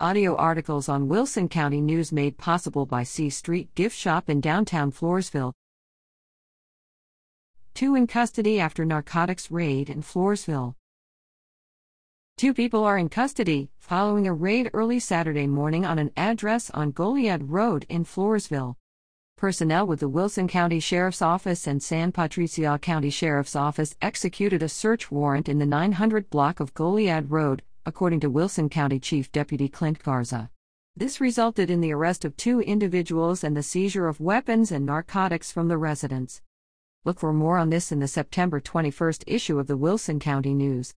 Audio articles on Wilson County News made possible by C Street Gift Shop in downtown Floresville. Two in custody after narcotics raid in Floresville. Two people are in custody following a raid early Saturday morning on an address on Goliad Road in Floresville. Personnel with the Wilson County Sheriff's Office and San Patricio County Sheriff's Office executed a search warrant in the 900 block of Goliad Road, according to Wilson County Chief Deputy Clint Garza. This resulted in the arrest of two individuals and the seizure of weapons and narcotics from the residence. Look for more on this in the September 21 issue of the Wilson County News.